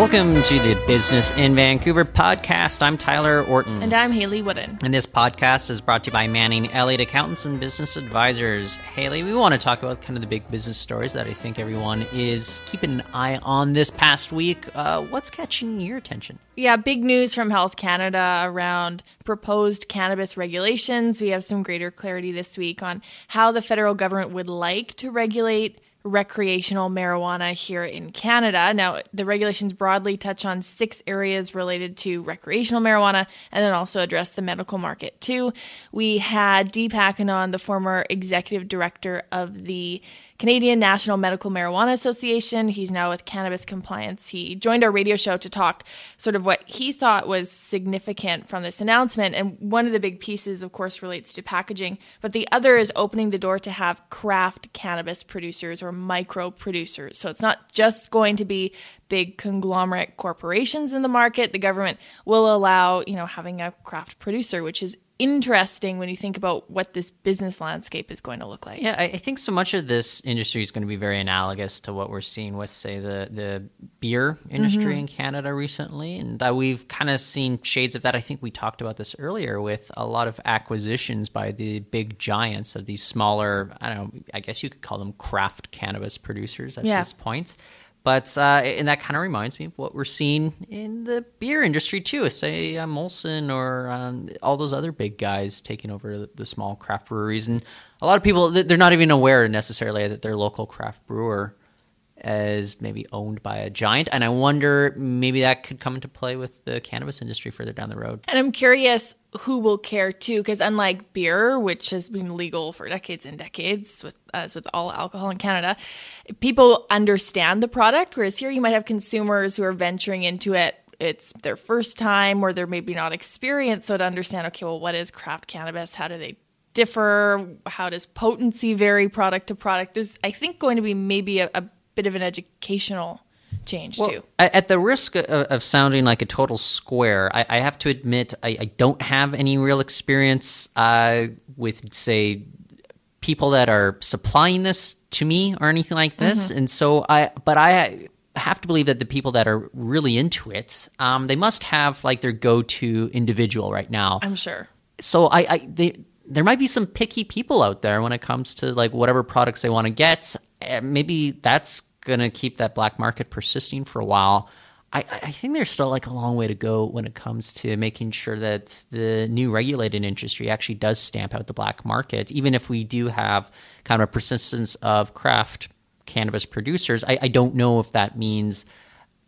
Welcome to the Business in Vancouver podcast. I'm Tyler Orton. And I'm Hayley Woodin. And this podcast is brought to you by Manning Elliott Accountants and Business Advisors. Haley, we want to talk about kind of the big business stories that I think everyone is keeping an eye on this past week. Uh, what's catching your attention? Yeah, big news from Health Canada around proposed cannabis regulations. We have some greater clarity this week on how the federal government would like to regulate recreational marijuana here in Canada. Now, the regulations broadly touch on six areas related to recreational marijuana and then also address the medical market too. We had Deepak Anand, the former executive director of the Canadian National Medical Marijuana Association. He's now with Cannabis Compliance. He joined our radio show to talk sort of what he thought was significant from this announcement. And one of the big pieces, of course, relates to packaging, but the other is opening the door to have craft cannabis producers or micro producers. So it's not just going to be big conglomerate corporations in the market. The government will allow, you know, having a craft producer, which is interesting when you think about what this business landscape is going to look like. Yeah, I, think so much of this industry is going to be very analogous to what we're seeing with, say, the the beer industry mm-hmm. in Canada recently, and uh, we've kind of seen shades of that. I think we talked about this earlier with a lot of acquisitions by the big giants of these smaller. I don't know. I guess you could call them craft cannabis producers at yeah. this point. But uh, and that kind of reminds me of what we're seeing in the beer industry too. Say uh, Molson or um, all those other big guys taking over the, the, small craft breweries, and a lot of people they're not even aware necessarily that their local craft brewer as maybe owned by a giant. And I wonder maybe that could come into play with the cannabis industry further down the road. And I'm curious who will care too, because unlike beer, which has been legal for decades and decades, with as with all alcohol in Canada, people understand the product. Whereas here, you might have consumers who are venturing into it. It's their first time, or they're maybe not experienced, so to understand, okay, well, what is craft cannabis? How do they differ? How does potency vary product to product? There's, I think, going to be maybe a, a bit of an educational change well, too. At the risk of, sounding like a total square, I, I have to admit I, I, don't have any real experience uh, with, say, people that are supplying this to me or anything like this, mm-hmm. and so I. But I have to believe that the people that are really into it, um, they must have like their go-to individual right now. I'm sure. So I, I they there might be some picky people out there when it comes to like whatever products they want to get. Maybe that's going to keep that black market persisting for a while. I, I, think there's still like a long way to go when it comes to making sure that the new regulated industry actually does stamp out the black market. Even if we do have kind of a persistence of craft cannabis producers, I, I don't know if that means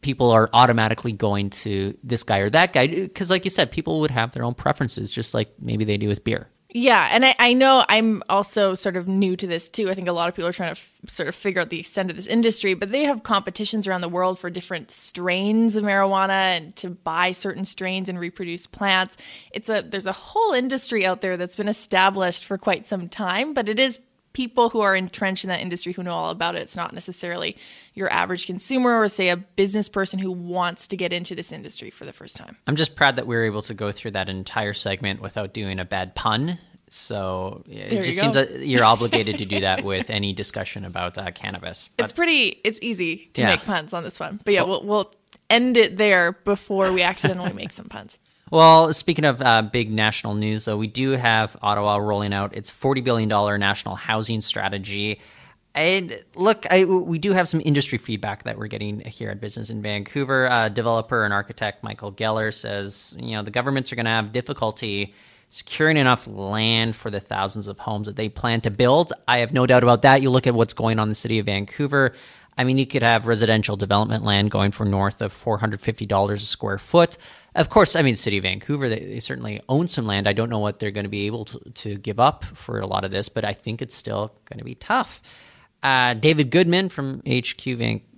people are automatically going to this guy or that guy. Because, like you said, people would have their own preferences, just like maybe they do with beer. Yeah, and I, I know I'm also sort of new to this too. I think a lot of people are trying to f- sort of figure out the extent of this industry, but they have competitions around the world for different strains of marijuana and to buy certain strains and reproduce plants. It's a there's a whole industry out there that's been established for quite some time, but it is people who are entrenched in that industry who know all about it. It's not necessarily your average consumer or, say, a business person who wants to get into this industry for the first time. I'm just proud that we were able to go through that entire segment without doing a bad pun. So it there just seems that you're obligated to do that with any discussion about uh, cannabis. But, it's pretty, it's easy to yeah. make puns on this one. But yeah, we'll, we'll end it there before we accidentally make some puns. Well, speaking of uh, big national news, though, we do have Ottawa rolling out its $40 billion national housing strategy. And look, I, we do have some industry feedback that we're getting here at Business in Vancouver. Uh, developer and architect Michael Geller says, you know, the governments are going to have difficulty securing enough land for the thousands of homes that they plan to build. I have no doubt about that. You look at what's going on in the city of Vancouver. I mean, you could have residential development land going for north of $450 a square foot. Of course, I mean, City of Vancouver, they, they certainly own some land. I don't know what they're going to be able to, to give up for a lot of this, but I think it's still going to be tough. Uh, David Goodman from HQ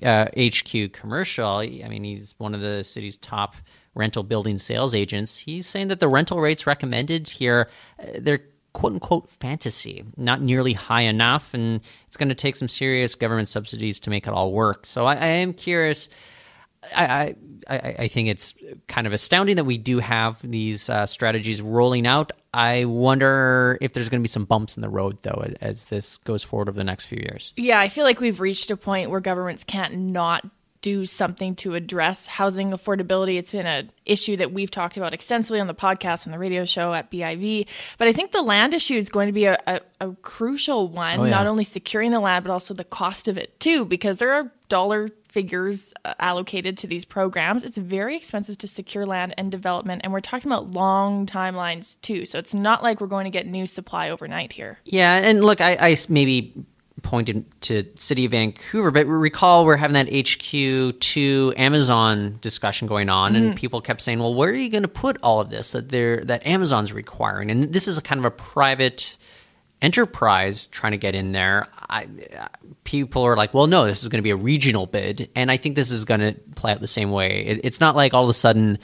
uh, HQ Commercial, I mean, he's one of the city's top rental building sales agents. He's saying that the rental rates recommended here, uh, they're quote unquote fantasy, not nearly high enough, and it's going to take some serious government subsidies to make it all work. So I, I am curious. I, I, I think it's kind of astounding that we do have these uh, strategies rolling out. I wonder if there's going to be some bumps in the road, though, as this goes forward over the next few years. Yeah, I feel like we've reached a point where governments can't not do something to address housing affordability. It's been an issue that we've talked about extensively on the podcast and the radio show at BIV. But I think the land issue is going to be a, a, a crucial one, Oh, yeah. not only securing the land, but also the cost of it too, because there are dollar figures uh, allocated to these programs. It's very expensive to secure land and development. And we're talking about long timelines too. So it's not like we're going to get new supply overnight here. Yeah, and look, I maybe pointed to City of Vancouver, but recall we're having that HQ to Amazon discussion going on, and mm-hmm. people kept saying, "Well, where are you going to put all of this that they're that Amazon's requiring?" And this is a kind of a private enterprise trying to get in there. I, people are like, "Well, no, this is going to be a regional bid," and I think this is going to play out the same way. It, it's not like all of a sudden,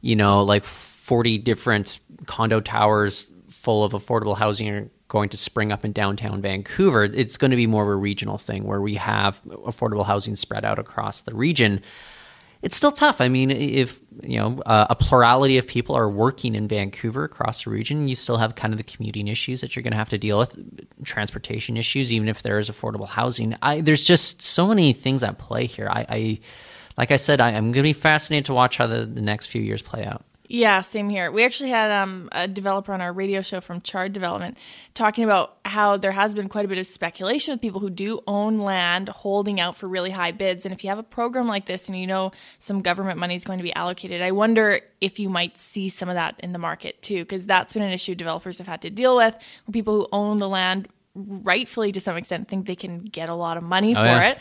you know, like forty different condo towers full of affordable housing are going to spring up in downtown Vancouver. It's going to be more of a regional thing where we have affordable housing spread out across the region. It's still tough. I mean, if you know uh, a plurality of people are working in Vancouver across the region, you still have kind of the commuting issues that you're going to have to deal with, transportation issues, even if there is affordable housing. I, there's just so many things at play here. I, I like I said, I, I'm going to be fascinated to watch how the, the next few years play out. Yeah, same here. We actually had um, a developer on our radio show from Chard Development talking about how there has been quite a bit of speculation with people who do own land holding out for really high bids. And if you have a program like this and you know some government money is going to be allocated, I wonder if you might see some of that in the market too, because that's been an issue developers have had to deal with. Where people who own the land, rightfully to some extent, think they can get a lot of money for yeah. it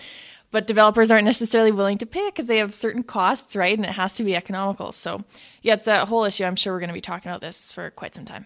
but developers aren't necessarily willing to pay it because they have certain costs, right? And it has to be economical. So, yeah, it's a whole issue. I'm sure we're going to be talking about this for quite some time.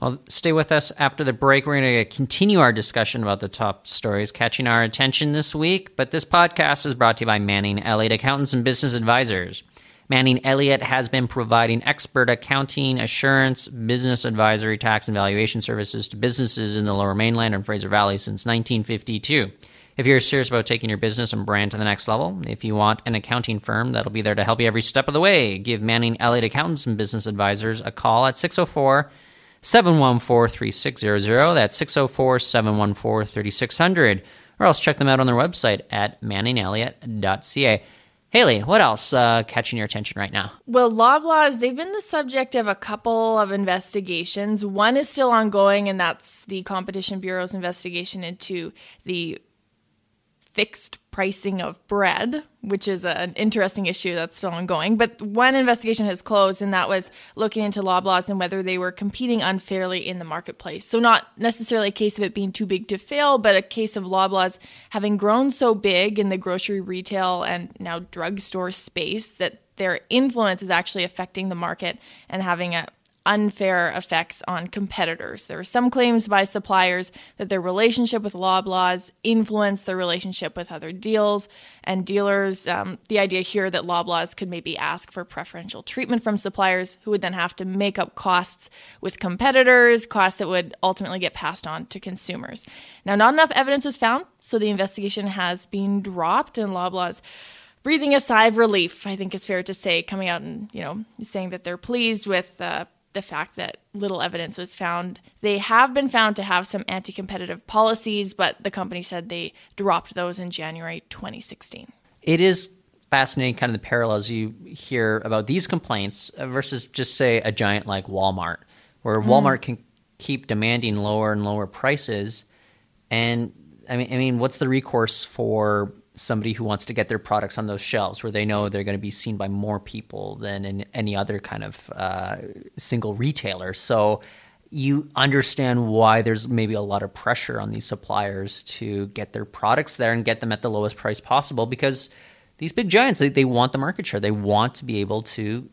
Well, stay with us after the break. We're going to continue our discussion about the top stories catching our attention this week. But this podcast is brought to you by Manning Elliott Accountants and Business Advisors. Manning Elliott has been providing expert accounting, assurance, business advisory, tax, and valuation services to businesses in the Lower Mainland and Fraser Valley since 1952. If you're serious about taking your business and brand to the next level, if you want an accounting firm that'll be there to help you every step of the way, give Manning Elliott Accountants and Business Advisors a call at 604 714 3600. That's 604 714 3600. Or else check them out on their website at manningelliott.ca. Hayley, what else uh, catching your attention right now? Well, Loblaws, they've been the subject of a couple of investigations. One is still ongoing, and that's the Competition Bureau's investigation into the fixed pricing of bread, which is an interesting issue that's still ongoing. But one investigation has closed, and that was looking into Loblaws and whether they were competing unfairly in the marketplace. So, not necessarily a case of it being too big to fail, but a case of Loblaws having grown so big in the grocery, retail, and now drugstore space that their influence is actually affecting the market and having a unfair effects on competitors. There were some claims by suppliers that their relationship with Loblaws influenced their relationship with other deals and dealers. Um, the idea here that Loblaws could maybe ask for preferential treatment from suppliers who would then have to make up costs with competitors, costs that would ultimately get passed on to consumers. Now, not enough evidence was found, so the investigation has been dropped, and Loblaws breathing a sigh of relief, I think is fair to say, coming out and you know saying that they're pleased with uh, the fact that little evidence was found. They have been found to have some anti-competitive policies, but the company said they dropped those in January 2016. It is fascinating, kind of the parallels you hear about these complaints versus just say a giant like Walmart, where mm. Walmart can keep demanding lower and lower prices. And I mean, I mean, what's the recourse for somebody who wants to get their products on those shelves where they know they're going to be seen by more people than in any other kind of uh, single retailer? So you understand why there's maybe a lot of pressure on these suppliers to get their products there and get them at the lowest price possible because these big giants they, they want the market share. They want to be able to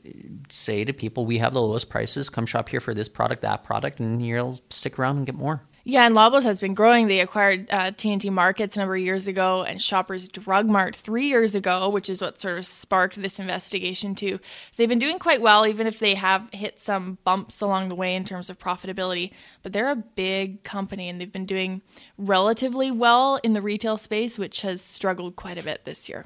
say to people we have the lowest prices. Come shop here for this product that product and you'll stick around and get more Yeah, and Loblaws has been growing. They acquired uh, TNT Markets a number of years ago and Shoppers Drug Mart three years ago, which is what sort of sparked this investigation too. So they've been doing quite well, even if they have hit some bumps along the way in terms of profitability. But they're a big company and they've been doing relatively well in the retail space, which has struggled quite a bit this year.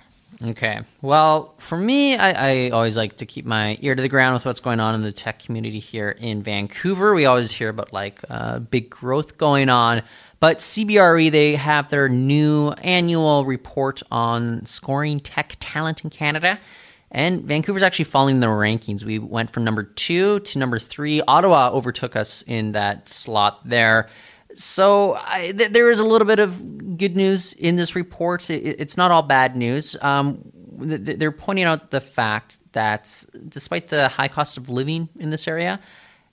Okay. Well, for me, I, I, always like to keep my ear to the ground with what's going on in the tech community here in Vancouver. We always hear about like uh, big growth going on. But CBRE, they have their new annual report on scoring tech talent in Canada. And Vancouver's actually falling in the rankings. We went from number two to number three. Ottawa overtook us in that slot there. So I, th- there is a little bit of good news in this report. It, it's not all bad news. Um, th- they're pointing out the fact that despite the high cost of living in this area,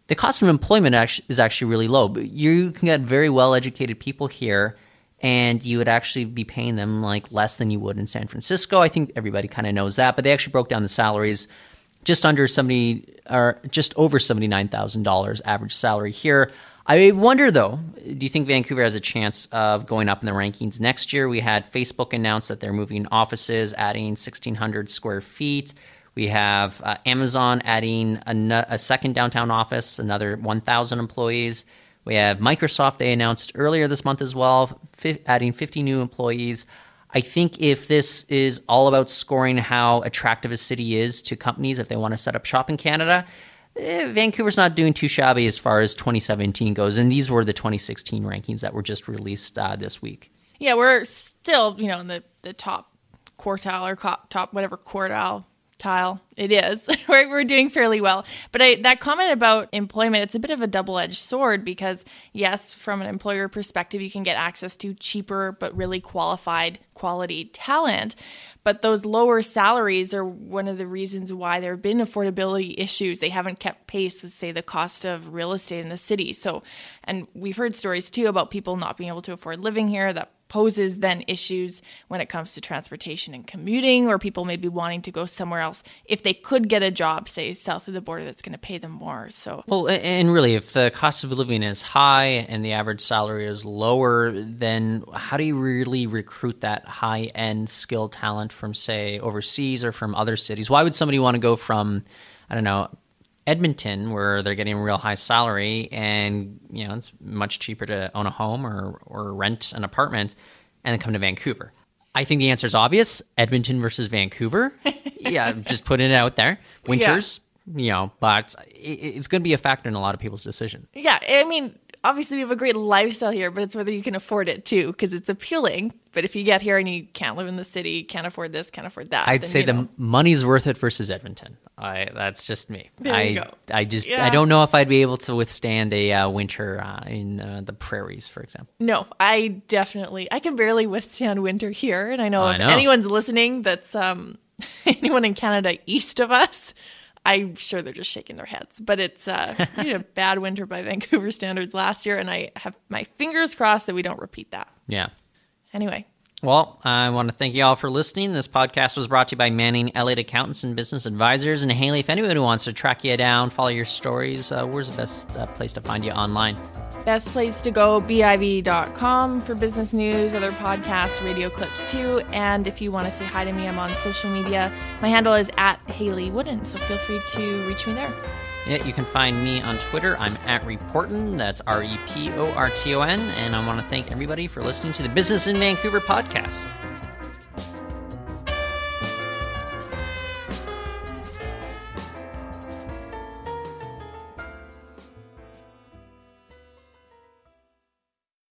the cost of employment is actually really low. You can get very well educated people here, and you would actually be paying them like less than you would in San Francisco. I think everybody kind of knows that, but they actually broke down the salaries just under seventy or just over seventy nine thousand dollars average salary here. I wonder though, do you think Vancouver has a chance of going up in the rankings next year? We had Facebook announce that they're moving offices, adding 1,600 square feet. We have uh, Amazon adding a, a, second downtown office, another 1,000 employees. We have Microsoft, they announced earlier this month as well, fi- adding 50 new employees. I think if this is all about scoring how attractive a city is to companies if they want to set up shop in Canada, eh, Vancouver's not doing too shabby as far as 2017 goes, and these were the 2016 rankings that were just released uh, this week. Yeah, we're still, you know, in the, the top quartile or top whatever quartile it is. We're, we're doing fairly well. But I, that comment about employment it's a bit of a double-edged sword because yes from an employer perspective you can get access to cheaper but really qualified quality talent. But those lower salaries are one of the reasons why there have been affordability issues. They haven't kept pace with say the cost of real estate in the city. So and we've heard stories too about people not being able to afford living here that poses then issues when it comes to transportation and commuting, or people may be wanting to go somewhere else if they could get a job, say south of the border, that's going to pay them more. So, well, and really, if the cost of living is high and the average salary is lower, then how do you really recruit that high end skilled talent from, say, overseas or from other cities? Why would somebody want to go from, I don't know, Edmonton, where they're getting a real high salary, and you know it's much cheaper to own a home or or rent an apartment, and then come to Vancouver. I think the answer is obvious: Edmonton versus Vancouver. yeah, just putting it out there. Winters, yeah. you know, but it's going to be a factor in a lot of people's decision. Yeah, I mean, obviously we have a great lifestyle here, but it's whether you can afford it too, because it's appealing. But if you get here and you can't live in the city, can't afford this, can't afford that, I'd then, say the know. money's worth it versus Edmonton. I that's just me. There I you go. I just Yeah. I don't know if I'd be able to withstand a uh, winter uh, in uh, the prairies, for example. No, I definitely I can barely withstand winter here, and I know I if know. anyone's listening that's um anyone in Canada east of us, I'm sure they're just shaking their heads. But it's uh we had a bad winter by Vancouver standards last year, and I have my fingers crossed that we don't repeat that. Yeah. Anyway, Well, I want to thank you all for listening. This podcast was brought to you by Manning Elliott Accountants and Business Advisors. And Hayley, if anyone who wants to track you down, follow your stories, uh, where's the best uh, place to find you online? best place to go biv.com for business news, other podcasts, radio clips too. And if you want to say hi to me, I'm on social media. My handle is at Hayley Woodin, so feel free to reach me there. Yeah, you can find me on Twitter. I'm at Reporton. That's R E P O R T O N. And I want to thank everybody for listening to the Business in Vancouver podcast.